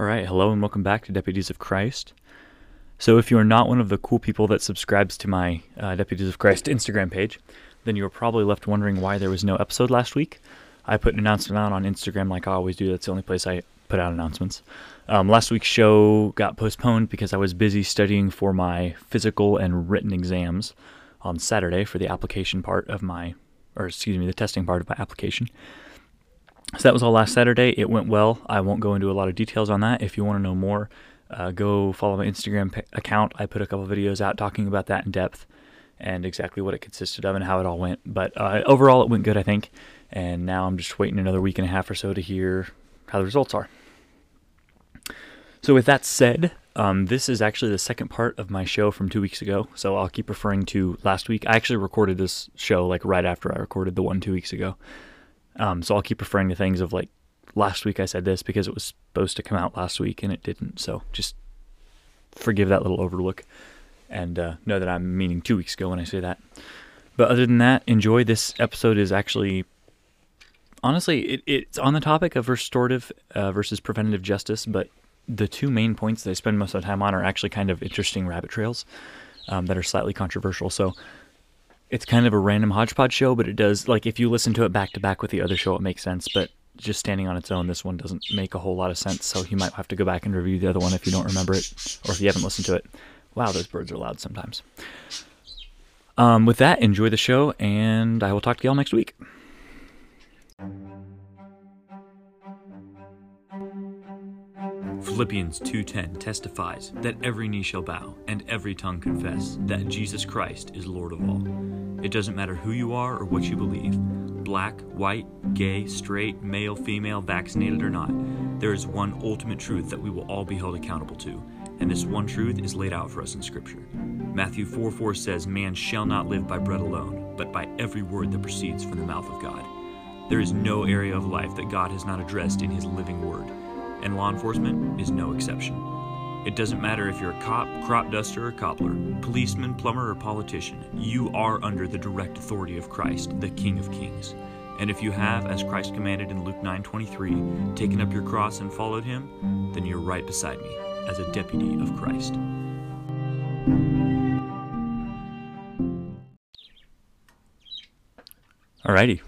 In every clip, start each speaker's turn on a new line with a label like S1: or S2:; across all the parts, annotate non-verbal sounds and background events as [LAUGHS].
S1: All right, hello and welcome back to Deputies of Christ. So, if you are not one of the cool people that subscribes to my uh, Deputies of Christ Instagram page, then you are probably left wondering why there was no episode last week. I put an announcement out on Instagram like I always do. That's the only place I put out announcements. Um, last week's show got postponed because I was busy studying for my physical and written exams on Saturday for the application part of my, or excuse me, the testing part of my application. So that was all last Saturday. It went well. I won't go into a lot of details on that. If you want to know more, uh, go follow my Instagram p- account. I put a couple videos out talking about that in depth and exactly what it consisted of and how it all went. But uh, overall, it went good, I think. And now I'm just waiting another week and a half or so to hear how the results are. So, with that said, um, this is actually the second part of my show from two weeks ago. So, I'll keep referring to last week. I actually recorded this show like right after I recorded the one two weeks ago. Um, so I'll keep referring to things of like last week I said this because it was supposed to come out last week and it didn't. So just forgive that little overlook and uh, know that I'm meaning two weeks ago when I say that. But other than that, enjoy. This episode is actually, honestly, it, it's on the topic of restorative uh, versus preventative justice, but the two main points that I spend most of the time on are actually kind of interesting rabbit trails um, that are slightly controversial. So it's kind of a random hodgepodge show, but it does like if you listen to it back to back with the other show, it makes sense. But just standing on its own, this one doesn't make a whole lot of sense. So you might have to go back and review the other one if you don't remember it or if you haven't listened to it. Wow, those birds are loud sometimes. Um, with that, enjoy the show, and I will talk to y'all next week. Philippians 2:10 testifies that every knee shall bow and every tongue confess that Jesus Christ is Lord of all. It doesn't matter who you are or what you believe, black, white, gay, straight, male, female, vaccinated or not. There is one ultimate truth that we will all be held accountable to, and this one truth is laid out for us in scripture. Matthew 4 4 says, Man shall not live by bread alone, but by every word that proceeds from the mouth of God. There is no area of life that God has not addressed in his living word and law enforcement is no exception. It doesn't matter if you're a cop, crop duster, or cobbler, policeman, plumber, or politician, you are under the direct authority of Christ, the King of Kings. And if you have, as Christ commanded in Luke 9:23, taken up your cross and followed him, then you're right beside me as a deputy of Christ. Alrighty.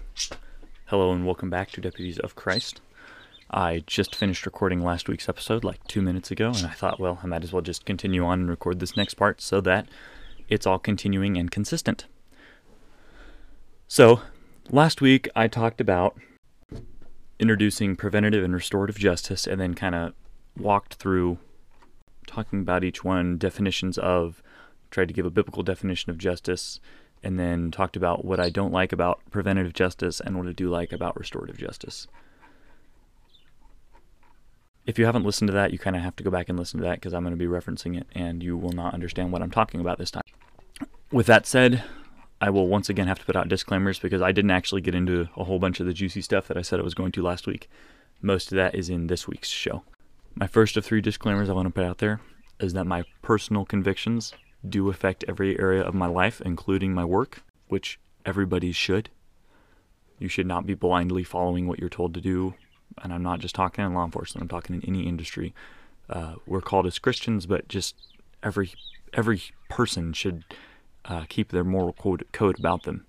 S1: Hello and welcome back to Deputies of Christ. I just finished recording last week's episode like two minutes ago, and I thought, well, I might as well just continue on and record this next part so that it's all continuing and consistent. So, last week I talked about introducing preventative and restorative justice and then kind of walked through talking about each one, definitions of, tried to give a biblical definition of justice, and then talked about what I don't like about preventative justice and what I do like about restorative justice if you haven't listened to that, you kind of have to go back and listen to that because I'm going to be referencing it and you will not understand what I'm talking about this time. With that said, I will once again have to put out disclaimers because I didn't actually get into a whole bunch of the juicy stuff that I said I was going to last week. Most of that is in this week's show. My first of three disclaimers I want to put out there is that my personal convictions do affect every area of my life, including my work, which everybody should. You should not be blindly following what you're told to do and I'm not just talking in law enforcement, I'm talking in any industry. Uh, we're called as Christians, but just every every person should uh, keep their moral code, code about them.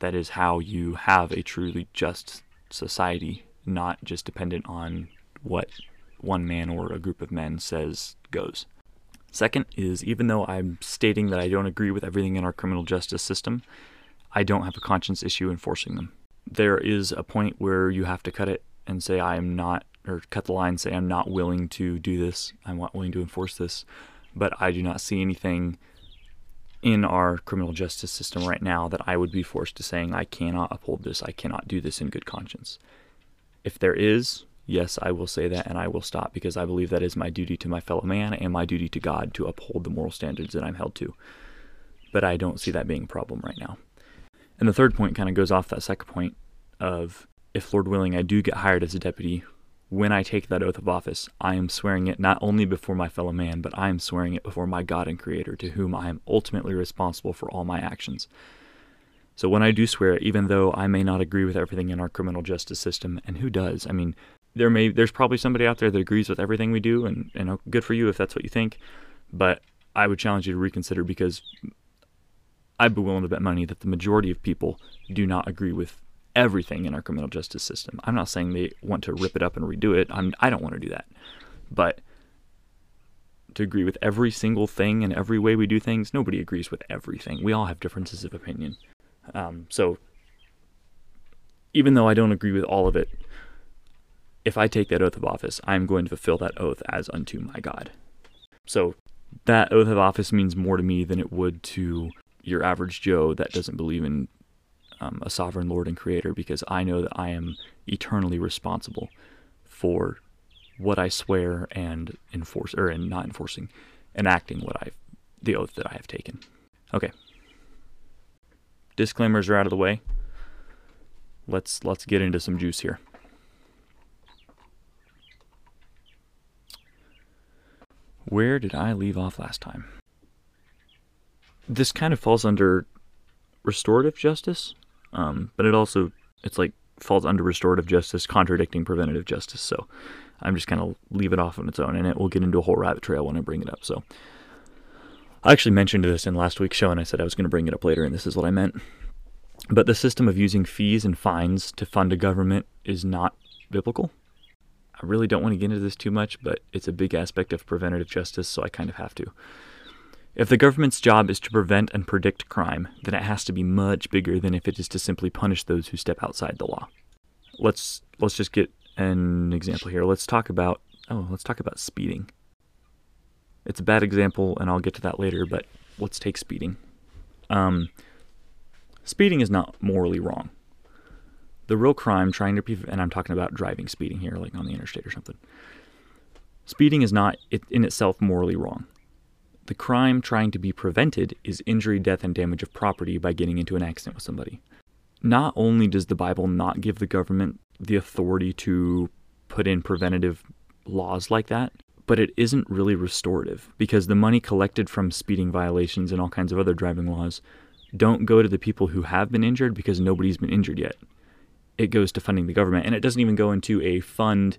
S1: That is how you have a truly just society, not just dependent on what one man or a group of men says goes. Second is even though I'm stating that I don't agree with everything in our criminal justice system, I don't have a conscience issue enforcing them. There is a point where you have to cut it and say I am not, or cut the line, say I'm not willing to do this, I'm not willing to enforce this, but I do not see anything in our criminal justice system right now that I would be forced to saying I cannot uphold this, I cannot do this in good conscience. If there is, yes, I will say that and I will stop because I believe that is my duty to my fellow man and my duty to God to uphold the moral standards that I'm held to. But I don't see that being a problem right now. And the third point kind of goes off that second point of if Lord willing I do get hired as a deputy, when I take that oath of office, I am swearing it not only before my fellow man, but I am swearing it before my God and Creator, to whom I am ultimately responsible for all my actions. So when I do swear it, even though I may not agree with everything in our criminal justice system, and who does? I mean, there may there's probably somebody out there that agrees with everything we do, and and oh, good for you if that's what you think. But I would challenge you to reconsider because I'd be willing to bet money that the majority of people do not agree with everything in our criminal justice system. I'm not saying they want to rip it up and redo it. I'm I don't want to do that, but to agree with every single thing and every way we do things, nobody agrees with everything. We all have differences of opinion. Um, so even though I don't agree with all of it, if I take that oath of office, I'm going to fulfill that oath as unto my God. So that oath of office means more to me than it would to your average Joe that doesn't believe in um, a sovereign Lord and Creator because I know that I am eternally responsible for what I swear and enforce or and not enforcing, enacting what I the oath that I have taken. Okay. Disclaimers are out of the way. Let's let's get into some juice here. Where did I leave off last time? This kind of falls under restorative justice, um, but it also it's like falls under restorative justice, contradicting preventative justice. So I'm just kind of leave it off on its own, and it will get into a whole rabbit trail when I bring it up. So I actually mentioned this in last week's show, and I said I was going to bring it up later, and this is what I meant. But the system of using fees and fines to fund a government is not biblical. I really don't want to get into this too much, but it's a big aspect of preventative justice, so I kind of have to. If the government's job is to prevent and predict crime, then it has to be much bigger than if it is to simply punish those who step outside the law. Let's let's just get an example here. Let's talk about oh, let's talk about speeding. It's a bad example, and I'll get to that later. But let's take speeding. Um, speeding is not morally wrong. The real crime, trying to prevent, and I'm talking about driving speeding here, like on the interstate or something. Speeding is not in itself morally wrong. The crime trying to be prevented is injury, death, and damage of property by getting into an accident with somebody. Not only does the Bible not give the government the authority to put in preventative laws like that, but it isn't really restorative because the money collected from speeding violations and all kinds of other driving laws don't go to the people who have been injured because nobody's been injured yet. It goes to funding the government, and it doesn't even go into a fund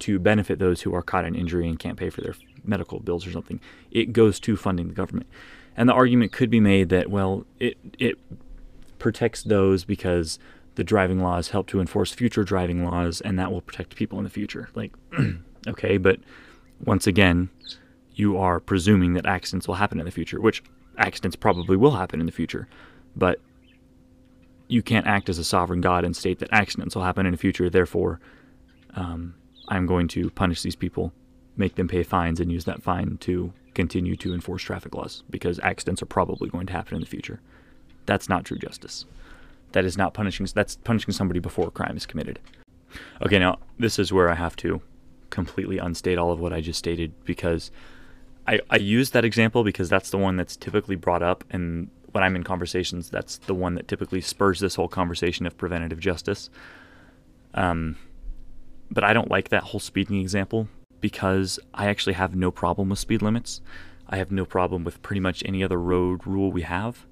S1: to benefit those who are caught in injury and can't pay for their medical bills or something. It goes to funding the government. And the argument could be made that, well, it, it protects those because the driving laws help to enforce future driving laws, and that will protect people in the future. Like, [CLEARS THROAT] okay, but once again, you are presuming that accidents will happen in the future, which accidents probably will happen in the future, but you can't act as a sovereign God and state that accidents will happen in the future. Therefore, um, I'm going to punish these people, make them pay fines, and use that fine to continue to enforce traffic laws because accidents are probably going to happen in the future. That's not true justice. That is not punishing. That's punishing somebody before a crime is committed. Okay, now this is where I have to completely unstate all of what I just stated because I, I use that example because that's the one that's typically brought up, and when I'm in conversations, that's the one that typically spurs this whole conversation of preventative justice. Um, but I don't like that whole speeding example because I actually have no problem with speed limits. I have no problem with pretty much any other road rule we have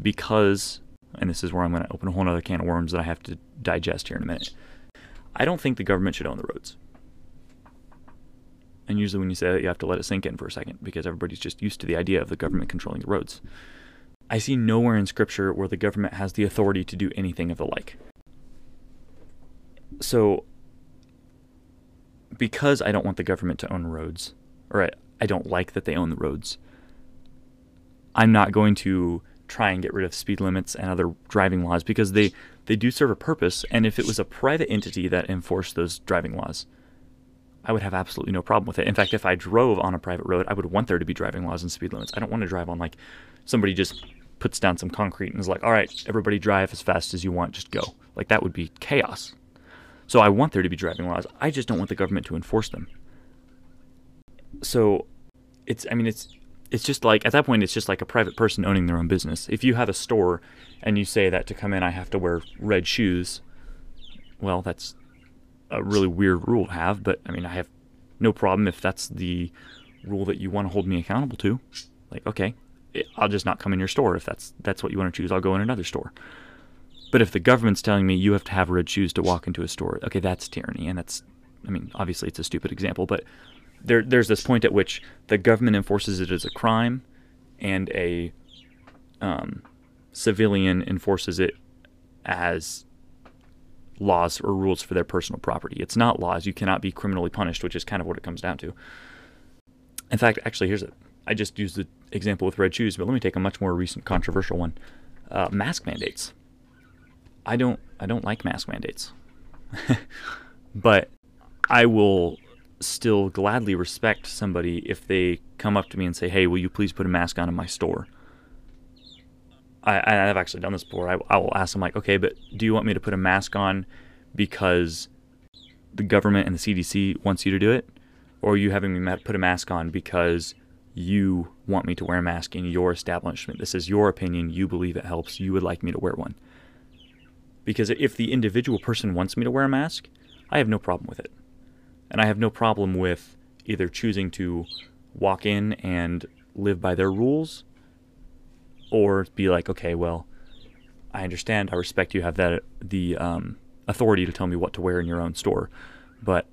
S1: because and this is where I'm going to open a whole other can of worms that I have to digest here in a minute. I don't think the government should own the roads. And usually, when you say that, you have to let it sink in for a second because everybody's just used to the idea of the government controlling the roads. I see nowhere in Scripture where the government has the authority to do anything of the like. So, because I don't want the government to own roads, or I, I don't like that they own the roads, I'm not going to try and get rid of speed limits and other driving laws because they, they do serve a purpose. And if it was a private entity that enforced those driving laws, I would have absolutely no problem with it. In fact, if I drove on a private road, I would want there to be driving laws and speed limits. I don't want to drive on like somebody just puts down some concrete and is like, all right, everybody drive as fast as you want, just go. Like that would be chaos. So I want there to be driving laws. I just don't want the government to enforce them. So it's, I mean, it's it's just like at that point it's just like a private person owning their own business. If you have a store and you say that to come in I have to wear red shoes, well that's a really weird rule to have, but I mean I have no problem if that's the rule that you want to hold me accountable to. Like okay, I'll just not come in your store if that's that's what you want to choose. I'll go in another store. But if the government's telling me you have to have red shoes to walk into a store, okay, that's tyranny, and that's, I mean, obviously it's a stupid example, but there, there's this point at which the government enforces it as a crime, and a um, civilian enforces it as laws or rules for their personal property. It's not laws. You cannot be criminally punished, which is kind of what it comes down to. In fact, actually, here's a. I just used the example with red shoes, but let me take a much more recent controversial one: uh, mask mandates. I don't. I don't like mask mandates, [LAUGHS] but I will still gladly respect somebody if they come up to me and say, "Hey, will you please put a mask on in my store?" I, I've actually done this before. I, I will ask them like, "Okay, but do you want me to put a mask on because the government and the CDC wants you to do it, or are you having me put a mask on because you want me to wear a mask in your establishment? This is your opinion. You believe it helps. You would like me to wear one." Because if the individual person wants me to wear a mask, I have no problem with it. And I have no problem with either choosing to walk in and live by their rules or be like, okay, well, I understand, I respect you have that the um, authority to tell me what to wear in your own store, but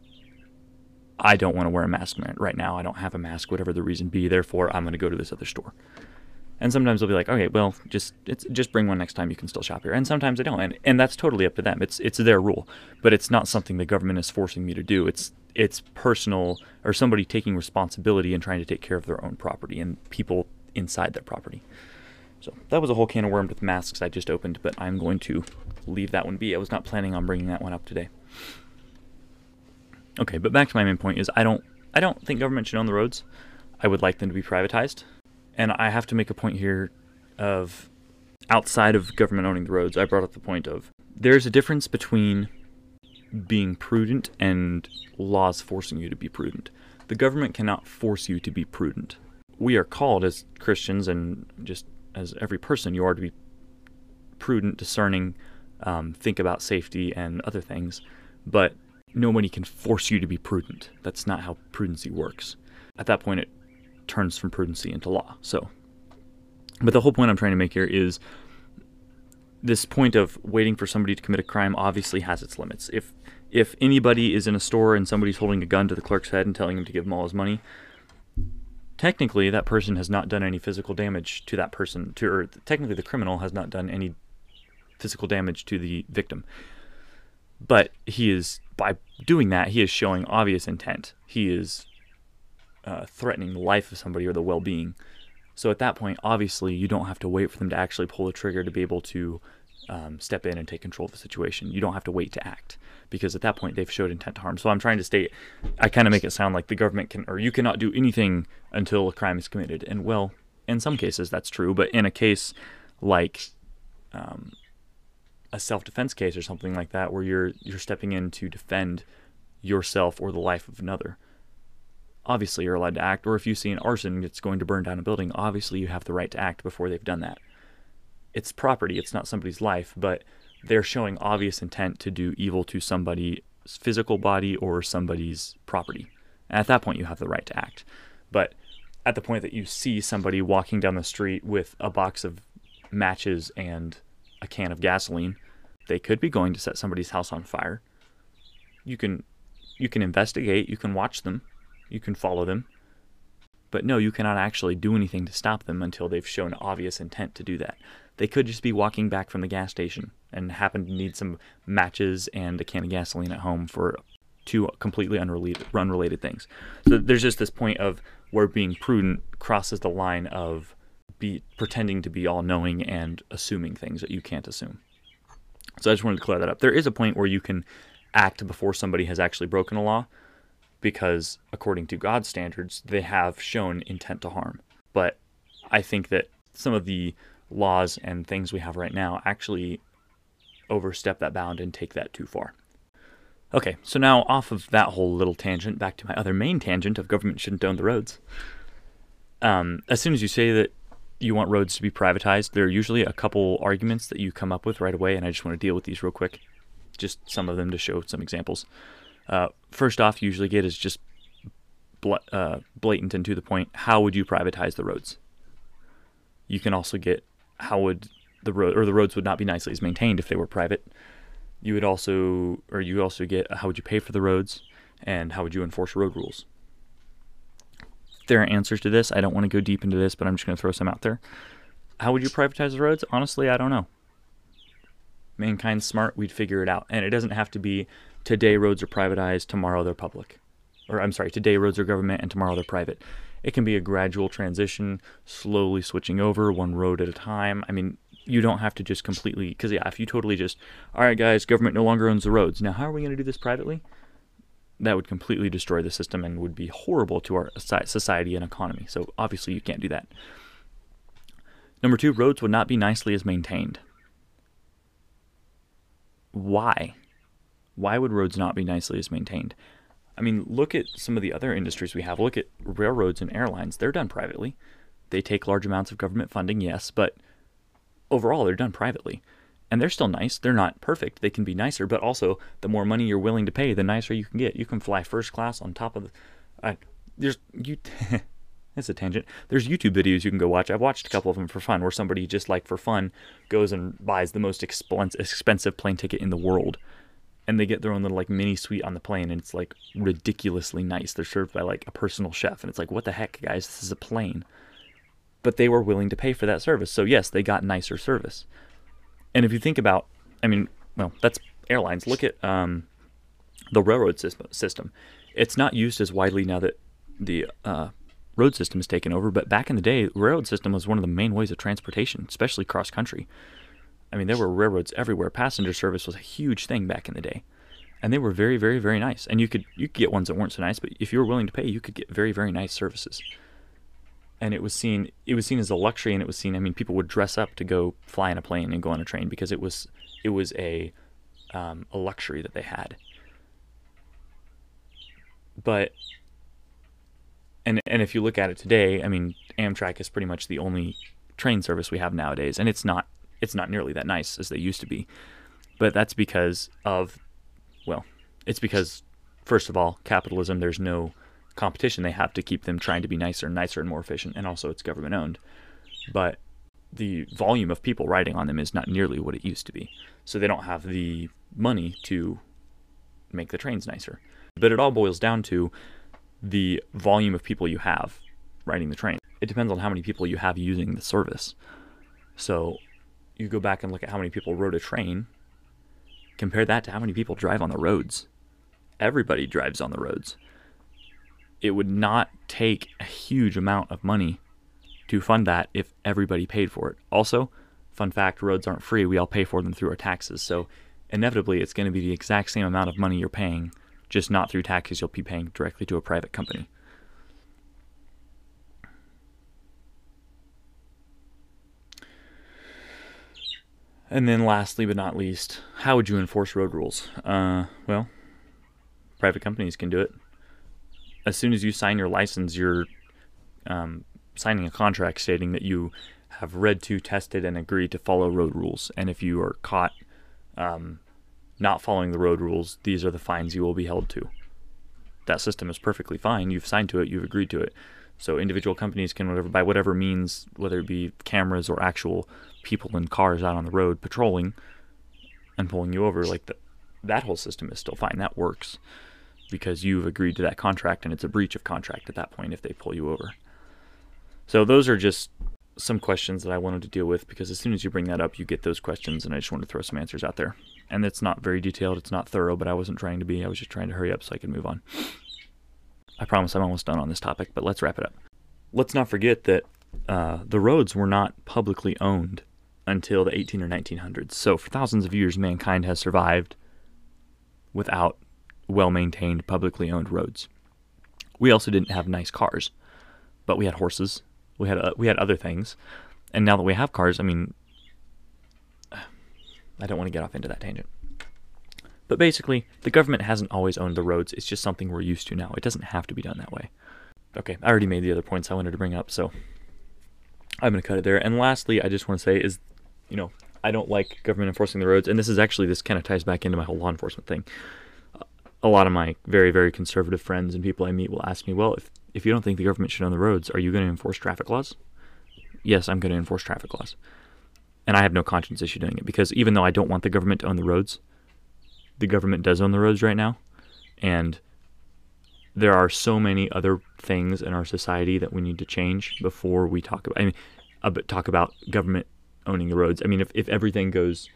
S1: I don't want to wear a mask right now. I don't have a mask, whatever the reason be. Therefore, I'm going to go to this other store. And sometimes they'll be like, okay, well, just just bring one next time. You can still shop here. And sometimes they don't, and and that's totally up to them. It's it's their rule, but it's not something the government is forcing me to do. It's it's personal or somebody taking responsibility and trying to take care of their own property and people inside their property. So that was a whole can of worms with masks I just opened, but I'm going to leave that one be. I was not planning on bringing that one up today. Okay, but back to my main point is I don't I don't think government should own the roads. I would like them to be privatized. And I have to make a point here of outside of government owning the roads, I brought up the point of there's a difference between being prudent and laws forcing you to be prudent. The government cannot force you to be prudent. We are called as Christians and just as every person, you are to be prudent, discerning, um, think about safety and other things. But nobody can force you to be prudent. That's not how prudency works. At that point, it turns from prudency into law. So, but the whole point I'm trying to make here is this point of waiting for somebody to commit a crime obviously has its limits. If if anybody is in a store and somebody's holding a gun to the clerk's head and telling him to give him all his money, technically that person has not done any physical damage to that person. To or technically the criminal has not done any physical damage to the victim. But he is by doing that he is showing obvious intent. He is uh, threatening the life of somebody or the well-being. So at that point, obviously, you don't have to wait for them to actually pull the trigger to be able to um, step in and take control of the situation. You don't have to wait to act because at that point they've showed intent to harm. So I'm trying to state, I kind of make it sound like the government can, or you cannot do anything until a crime is committed. And well, in some cases that's true, but in a case like um, a self-defense case or something like that, where you're you're stepping in to defend yourself or the life of another, obviously you're allowed to act. Or if you see an arson that's going to burn down a building, obviously you have the right to act before they've done that. It's property, it's not somebody's life, but they're showing obvious intent to do evil to somebody's physical body or somebody's property. And at that point, you have the right to act. But at the point that you see somebody walking down the street with a box of matches and a can of gasoline, they could be going to set somebody's house on fire. You can you can investigate, you can watch them, you can follow them. But no, you cannot actually do anything to stop them until they've shown obvious intent to do that. They could just be walking back from the gas station and happen to need some matches and a can of gasoline at home for two completely unrelated, unrelated things. So there's just this point of where being prudent crosses the line of be pretending to be all knowing and assuming things that you can't assume. So I just wanted to clear that up. There is a point where you can act before somebody has actually broken a law because according to God's standards, they have shown intent to harm. But I think that some of the laws and things we have right now actually overstep that bound and take that too far. Okay, so now off of that whole little tangent, back to my other main tangent of government shouldn't own the roads. Um, as soon as you say that you want roads to be privatized, there are usually a couple arguments that you come up with right away, and I just want to deal with these real quick. Just some of them to show some examples. Uh, first off, usually get is just bl- uh, blatant and to the point. How would you privatize the roads? You can also get how would the road or the roads would not be nicely as maintained if they were private. You would also, or you also get how would you pay for the roads, and how would you enforce road rules. There are answers to this. I don't want to go deep into this, but I'm just going to throw some out there. How would you privatize the roads? Honestly, I don't know. Mankind's smart, we'd figure it out. And it doesn't have to be today roads are privatized, tomorrow they're public. Or I'm sorry, today roads are government and tomorrow they're private. It can be a gradual transition, slowly switching over one road at a time. I mean, you don't have to just completely because yeah, if you totally just all right, guys, government no longer owns the roads. Now, how are we going to do this privately? That would completely destroy the system and would be horrible to our society and economy. So obviously, you can't do that. Number two, roads would not be nicely as maintained. Why? Why would roads not be nicely as maintained? I mean, look at some of the other industries we have. Look at railroads and airlines. They're done privately. They take large amounts of government funding, yes, but overall they're done privately. And they're still nice. They're not perfect. They can be nicer, but also the more money you're willing to pay, the nicer you can get. You can fly first class on top of the. There's you. [LAUGHS] it's a tangent. There's YouTube videos you can go watch. I've watched a couple of them for fun, where somebody just like for fun goes and buys the most expensive plane ticket in the world, and they get their own little like mini suite on the plane, and it's like ridiculously nice. They're served by like a personal chef, and it's like, what the heck, guys? This is a plane but they were willing to pay for that service. So yes, they got nicer service. And if you think about, I mean, well, that's airlines. Look at um, the railroad system. It's not used as widely now that the uh, road system is taken over. But back in the day, railroad system was one of the main ways of transportation, especially cross country. I mean, there were railroads everywhere. Passenger service was a huge thing back in the day, and they were very, very, very nice. And you could you could get ones that weren't so nice, but if you were willing to pay, you could get very, very nice services and it was seen it was seen as a luxury and it was seen I mean people would dress up to go fly in a plane and go on a train because it was it was a um, a luxury that they had but and and if you look at it today I mean Amtrak is pretty much the only train service we have nowadays and it's not it's not nearly that nice as they used to be but that's because of well it's because first of all capitalism there's no competition they have to keep them trying to be nicer and nicer and more efficient. And also, it's government owned. But the volume of people riding on them is not nearly what it used to be. So they don't have the money to make the trains nicer. But it all boils down to the volume of people you have riding the train. It depends on how many people you have using the service. So you go back and look at how many people rode a train, compare that to how many people drive on the roads. Everybody drives on the roads it would not take a huge amount of money to fund that if everybody paid for it. Also, fun fact roads aren't free, we all pay for them through our taxes. So, inevitably, it's going to be the exact same amount of money you're paying, just not through taxes, you'll be paying directly to a private company. And then, lastly but not least, how would you enforce road rules? Uh, well, private companies can do it as soon as you sign your license, you're um, signing a contract stating that you have read to, tested, and agreed to follow road rules. And if you are caught um, not following the road rules, these are the fines you will be held to. That system is perfectly fine. You've signed to it. You've agreed to it. So individual companies can, whatever by whatever means, whether it be cameras or actual people in cars out on the road patrolling and pulling you over, like the, that whole system is still fine. That works because you've agreed to that contract and it's a breach of contract at that point if they pull you over. So those are just some questions that I wanted to deal with because as soon as you bring that up, you get those questions, and I just wanted to throw some answers out there. And it's not very detailed, it's not thorough, but I wasn't trying to be. I was just trying to hurry up so I could move on. I promise I'm almost done on this topic, but let's wrap it up. Let's not forget that uh, the roads were not publicly owned until the 18 or 1900s. So for thousands of years, mankind has survived without well maintained, publicly owned roads. We also didn't have nice cars, but we had horses. We had uh, we had other things, and now that we have cars, I mean, I don't want to get off into that tangent. But basically, the government hasn't always owned the roads. It's just something we're used to now. It doesn't have to be done that way. Okay, I already made the other points I wanted to bring up, so I'm going to cut it there. And lastly, I just want to say is, you know, I don't like government enforcing the roads, and this is actually this kind of ties back into my whole law enforcement thing a lot of my very very conservative friends and people I meet will ask me, "Well, if if you don't think the government should own the roads, are you going to enforce traffic laws?" Yes, I'm going to enforce traffic laws. and I have no conscience issue doing it because even though I don't want the government to own the roads, the government does own the roads right now, and there are so many other things in our society that we need to change before we talk about. I mean, talk about government owning the roads. I mean, if, if everything goes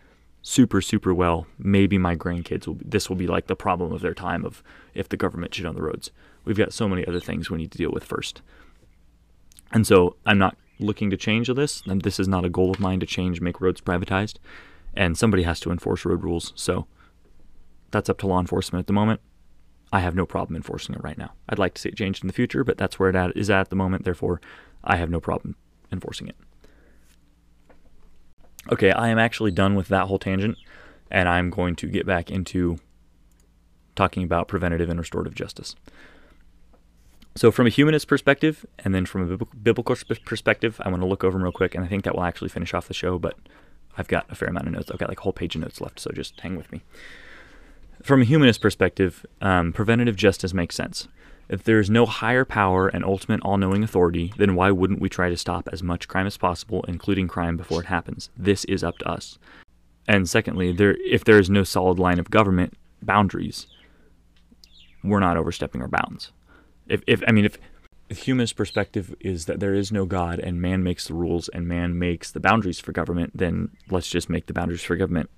S1: super super well, maybe my grandkids will. Be, this will be like the problem of their time of if the government should own the roads. We've got so many other things we need to deal with first, and so I'm not looking to change this. This is not a goal of mine to change, make roads privatized, and somebody has to enforce road rules. So that's up to law enforcement at the moment. I have no problem enforcing it right now. I'd like to see it changed in the future, but that's where it is at the moment. Therefore, I have no problem enforcing it. Okay, I am actually done with that whole tangent, and I'm going to get back into talking about preventative and restorative justice. So, from a humanist perspective, and then from a biblical perspective, I want to look over them real quick, and I think that will actually finish off the show. But I've got a fair amount of notes. I've got like a whole page of notes left, so just hang with me. From a humanist perspective, um, preventative justice makes sense. If there is no higher power and ultimate all knowing authority, then why wouldn't we try to stop as much crime as possible, including crime before it happens? This is up to us. And secondly, there, if there is no solid line of government boundaries, we're not overstepping our bounds. If, if I mean, if the humanist perspective is that there is no God and man makes the rules and man makes the boundaries for government, then let's just make the boundaries for government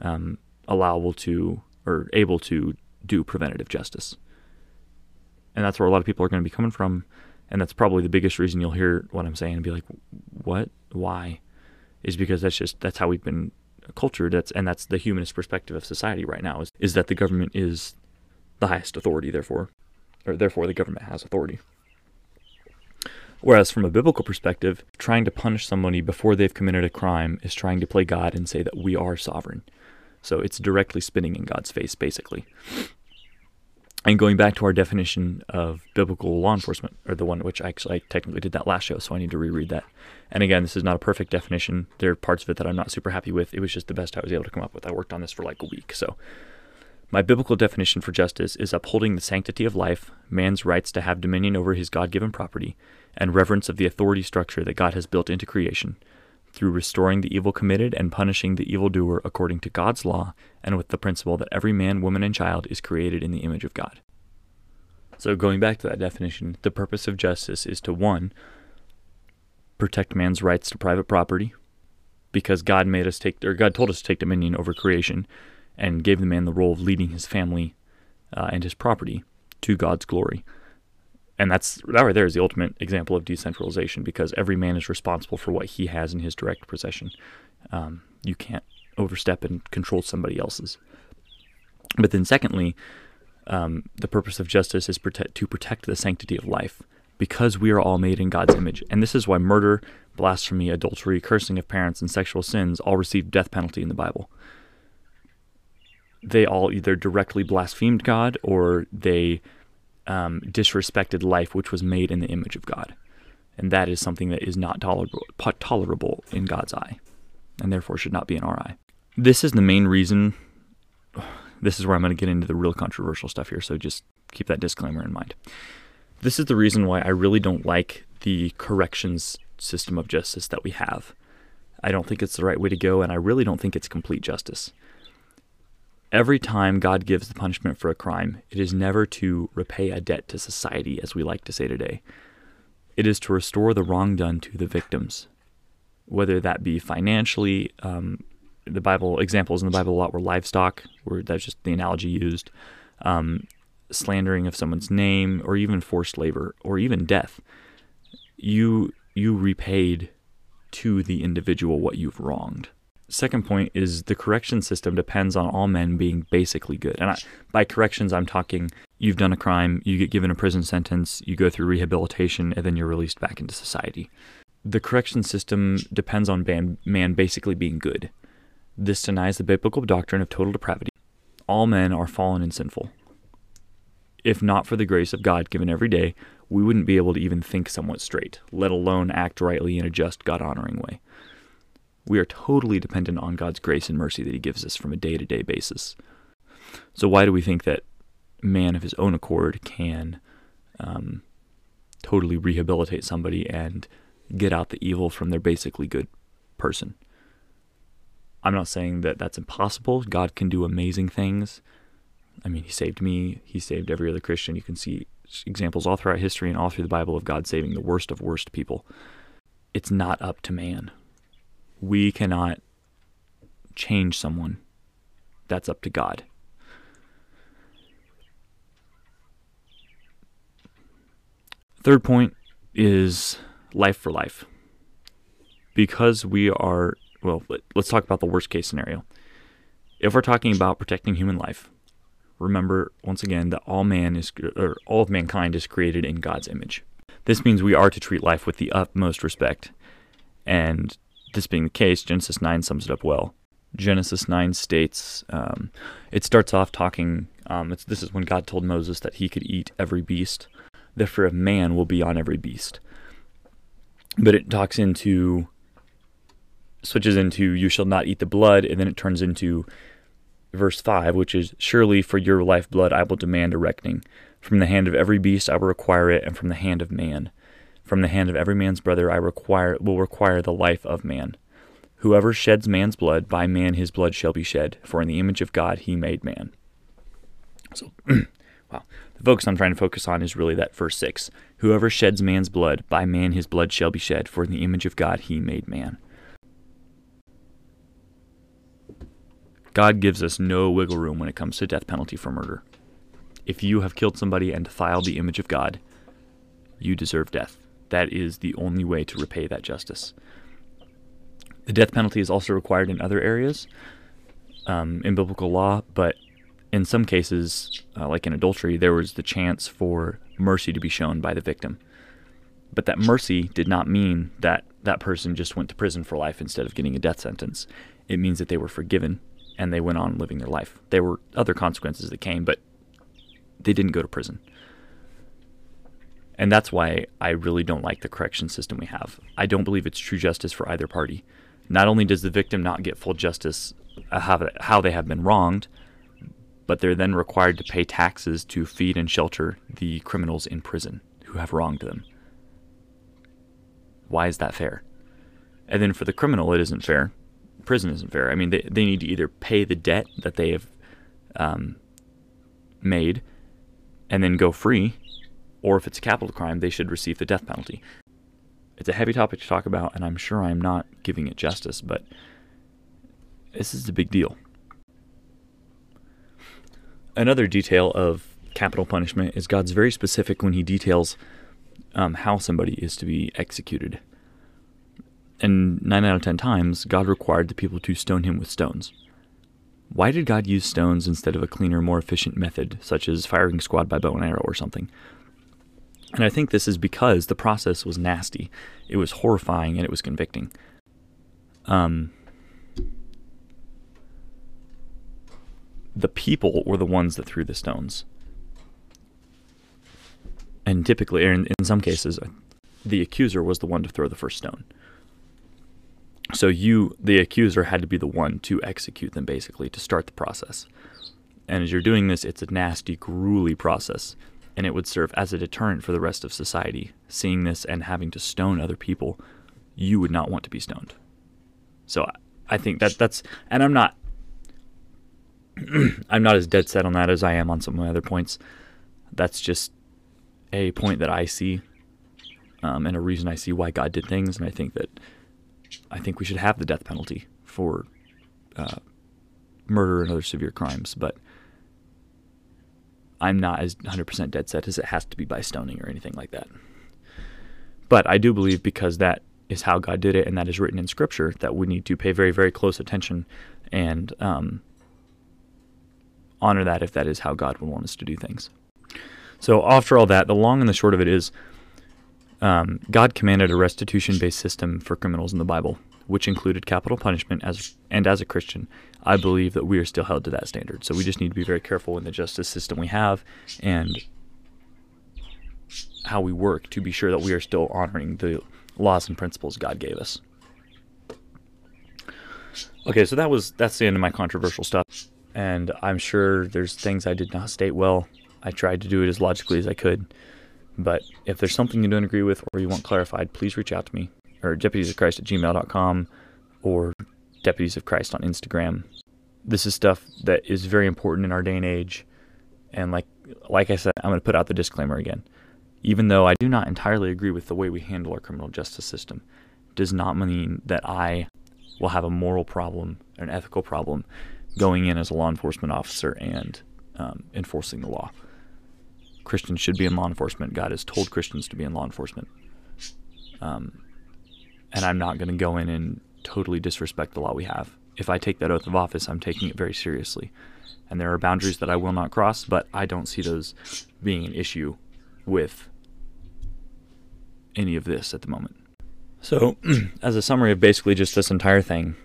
S1: um, allowable to or able to do preventative justice and that's where a lot of people are going to be coming from and that's probably the biggest reason you'll hear what i'm saying and be like what? Why? is because that's just that's how we've been cultured that's and that's the humanist perspective of society right now is, is that the government is the highest authority therefore or therefore the government has authority. Whereas from a biblical perspective, trying to punish somebody before they've committed a crime is trying to play God and say that we are sovereign. So it's directly spinning in God's face, basically and going back to our definition of biblical law enforcement, or the one which actually I technically did that last show, so I need to reread that. And again, this is not a perfect definition. There are parts of it that I'm not super happy with. It was just the best I was able to come up with. I worked on this for like a week. So, my biblical definition for justice is upholding the sanctity of life, man's rights to have dominion over his God given property, and reverence of the authority structure that God has built into creation, through restoring the evil committed and punishing the evildoer according to God's law and with the principle that every man, woman, and child is created in the image of God. So, going back to that definition, the purpose of justice is to one, protect man's rights to private property, because God made us take, or God told us to take dominion over creation, and gave the man the role of leading his family uh, and his property to God's glory and that's that right there is the ultimate example of decentralization because every man is responsible for what he has in his direct possession. Um, you can't overstep and control somebody else's. But then, secondly, um, the purpose of justice is protect, to protect the sanctity of life because we are all made in God's image. And this is why murder, blasphemy, adultery, cursing of parents, and sexual sins all receive death penalty in the Bible. They all either directly blasphemed God or they um, disrespected life which was made in the image of God. And that is something that is not tolerable, tolerable in God's eye, and therefore should not be in our eye. This is the main reason. This is where I'm going to get into the real controversial stuff here, so just keep that disclaimer in mind. This is the reason why I really don't like the corrections system of justice that we have. I don't think it's the right way to go, and I really don't think it's complete justice. Every time God gives the punishment for a crime, it is never to repay a debt to society, as we like to say today. It is to restore the wrong done to the victims, whether that be financially. Um, the Bible examples in the Bible a lot were livestock, where that's just the analogy used, um, slandering of someone's name, or even forced labor, or even death. You you repaid to the individual what you've wronged second point is the correction system depends on all men being basically good. And I, by corrections, I'm talking you've done a crime, you get given a prison sentence, you go through rehabilitation, and then you're released back into society. The correction system depends on man, man basically being good. This denies the biblical doctrine of total depravity. All men are fallen and sinful. If not for the grace of God given every day, we wouldn't be able to even think somewhat straight, let alone act rightly in a just, God honoring way. We are totally dependent on God's grace and mercy that He gives us from a day to day basis. So, why do we think that man of his own accord can um, totally rehabilitate somebody and get out the evil from their basically good person? I'm not saying that that's impossible. God can do amazing things. I mean, He saved me, He saved every other Christian. You can see examples all throughout history and all through the Bible of God saving the worst of worst people. It's not up to man. We cannot change someone. That's up to God. Third point is life for life. Because we are, well, let's talk about the worst case scenario. If we're talking about protecting human life, remember once again that all man is or all of mankind is created in God's image. This means we are to treat life with the utmost respect. And this being the case, Genesis 9 sums it up well. Genesis 9 states um, it starts off talking. Um, this is when God told Moses that he could eat every beast. The fear of man will be on every beast. But it talks into, switches into, you shall not eat the blood, and then it turns into verse 5, which is, Surely for your lifeblood I will demand a reckoning. From the hand of every beast I will require it, and from the hand of man. From the hand of every man's brother I require will require the life of man. Whoever sheds man's blood, by man his blood shall be shed, for in the image of God he made man. So, [CLEARS THROAT] wow. The focus I'm trying to focus on is really that verse 6. Whoever sheds man's blood, by man his blood shall be shed, for in the image of God he made man. God gives us no wiggle room when it comes to death penalty for murder. If you have killed somebody and defiled the image of God, you deserve death. That is the only way to repay that justice. The death penalty is also required in other areas um, in biblical law, but in some cases, uh, like in adultery, there was the chance for mercy to be shown by the victim. But that mercy did not mean that that person just went to prison for life instead of getting a death sentence. It means that they were forgiven and they went on living their life. There were other consequences that came, but they didn't go to prison. And that's why I really don't like the correction system we have. I don't believe it's true justice for either party. Not only does the victim not get full justice uh, how they have been wronged, but they're then required to pay taxes to feed and shelter the criminals in prison who have wronged them. Why is that fair? And then for the criminal, it isn't fair prison isn't fair. I mean, they, they need to either pay the debt that they have um, made and then go free, or if it's a capital crime, they should receive the death penalty. It's a heavy topic to talk about, and I'm sure I'm not giving it justice, but this is a big deal. Another detail of capital punishment is God's very specific when He details um, how somebody is to be executed and 9 out of 10 times, God required the people to stone him with stones. Why did God use stones instead of a cleaner, more efficient method, such as firing squad by bow and arrow or something? And I think this is because the process was nasty, it was horrifying, and it was convicting. Um, the people were the ones that threw the stones. And typically, in, in some cases, the accuser was the one to throw the first stone. So you, the accuser, had to be the one to execute them, basically, to start the process. And as you're doing this, it's a nasty, gruely process, and it would serve as a deterrent for the rest of society. Seeing this and having to stone other people, you would not want to be stoned. So I think that that's, and I'm not, [CLEARS THROAT] I'm not as dead set on that as I am on some of my other points. That's just a point that I see, um, and a reason I see why God did things, and I think that I think we should have the death penalty for uh, murder and other severe crimes, but I'm not as 100% dead set as it has to be by stoning or anything like that. But I do believe because that is how God did it and that is written in Scripture that we need to pay very, very close attention and um, honor that if that is how God would want us to do things. So, after all that, the long and the short of it is um, God commanded a restitution based system for criminals in the Bible, which included capital punishment. As and as a Christian, I believe that we are still held to that standard. So we just need to be very careful in the justice system we have and how we work to be sure that we are still honoring the laws and principles God gave us. Okay, so that was that's the end of my controversial stuff, and I'm sure there's things I did not state well. I tried to do it as logically as I could. But if there's something you don't agree with or you want clarified, please reach out to me or deputiesofchrist at gmail.com or Deputies of Christ on Instagram. This is stuff that is very important in our day and age. And like like I said, I'm going to put out the disclaimer again. Even though I do not entirely agree with the way we handle our criminal justice system, does not mean that I will have a moral problem, an ethical problem, going in as a law enforcement officer and um, enforcing the law. Christians should be in law enforcement. God has told Christians to be in law enforcement. Um, and I'm not going to go in and totally disrespect the law we have. If I take that oath of office, I'm taking it very seriously. And there are boundaries that I will not cross, but I don't see those being an issue with any of this at the moment. So, [CLEARS THROAT] as a summary of basically just this entire thing,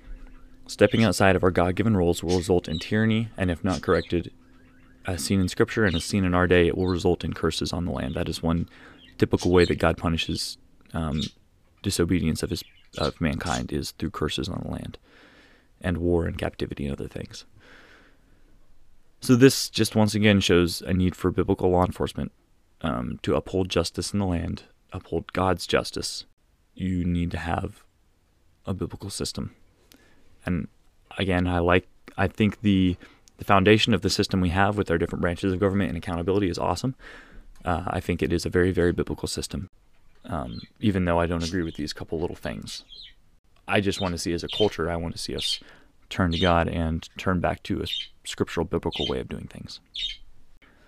S1: stepping outside of our God given roles will result in tyranny, and if not corrected, as seen in Scripture and as seen in our day, it will result in curses on the land. That is one typical way that God punishes um, disobedience of his of mankind is through curses on the land, and war and captivity and other things. So this just once again shows a need for biblical law enforcement um, to uphold justice in the land, uphold God's justice. You need to have a biblical system, and again, I like I think the the foundation of the system we have with our different branches of government and accountability is awesome. Uh, I think it is a very, very biblical system, um, even though I don't agree with these couple little things. I just want to see as a culture, I want to see us turn to God and turn back to a scriptural, biblical way of doing things.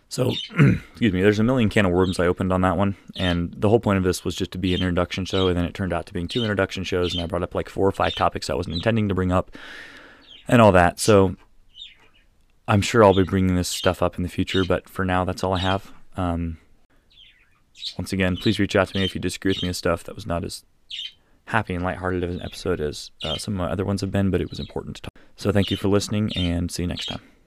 S1: So, [CLEARS THROAT] excuse me, there's a million can of worms I opened on that one. And the whole point of this was just to be an introduction show. And then it turned out to being two introduction shows. And I brought up like four or five topics I wasn't intending to bring up and all that. So, I'm sure I'll be bringing this stuff up in the future, but for now, that's all I have. Um, once again, please reach out to me if you disagree with me with stuff that was not as happy and lighthearted of an episode as uh, some of my other ones have been, but it was important to talk. So thank you for listening, and see you next time.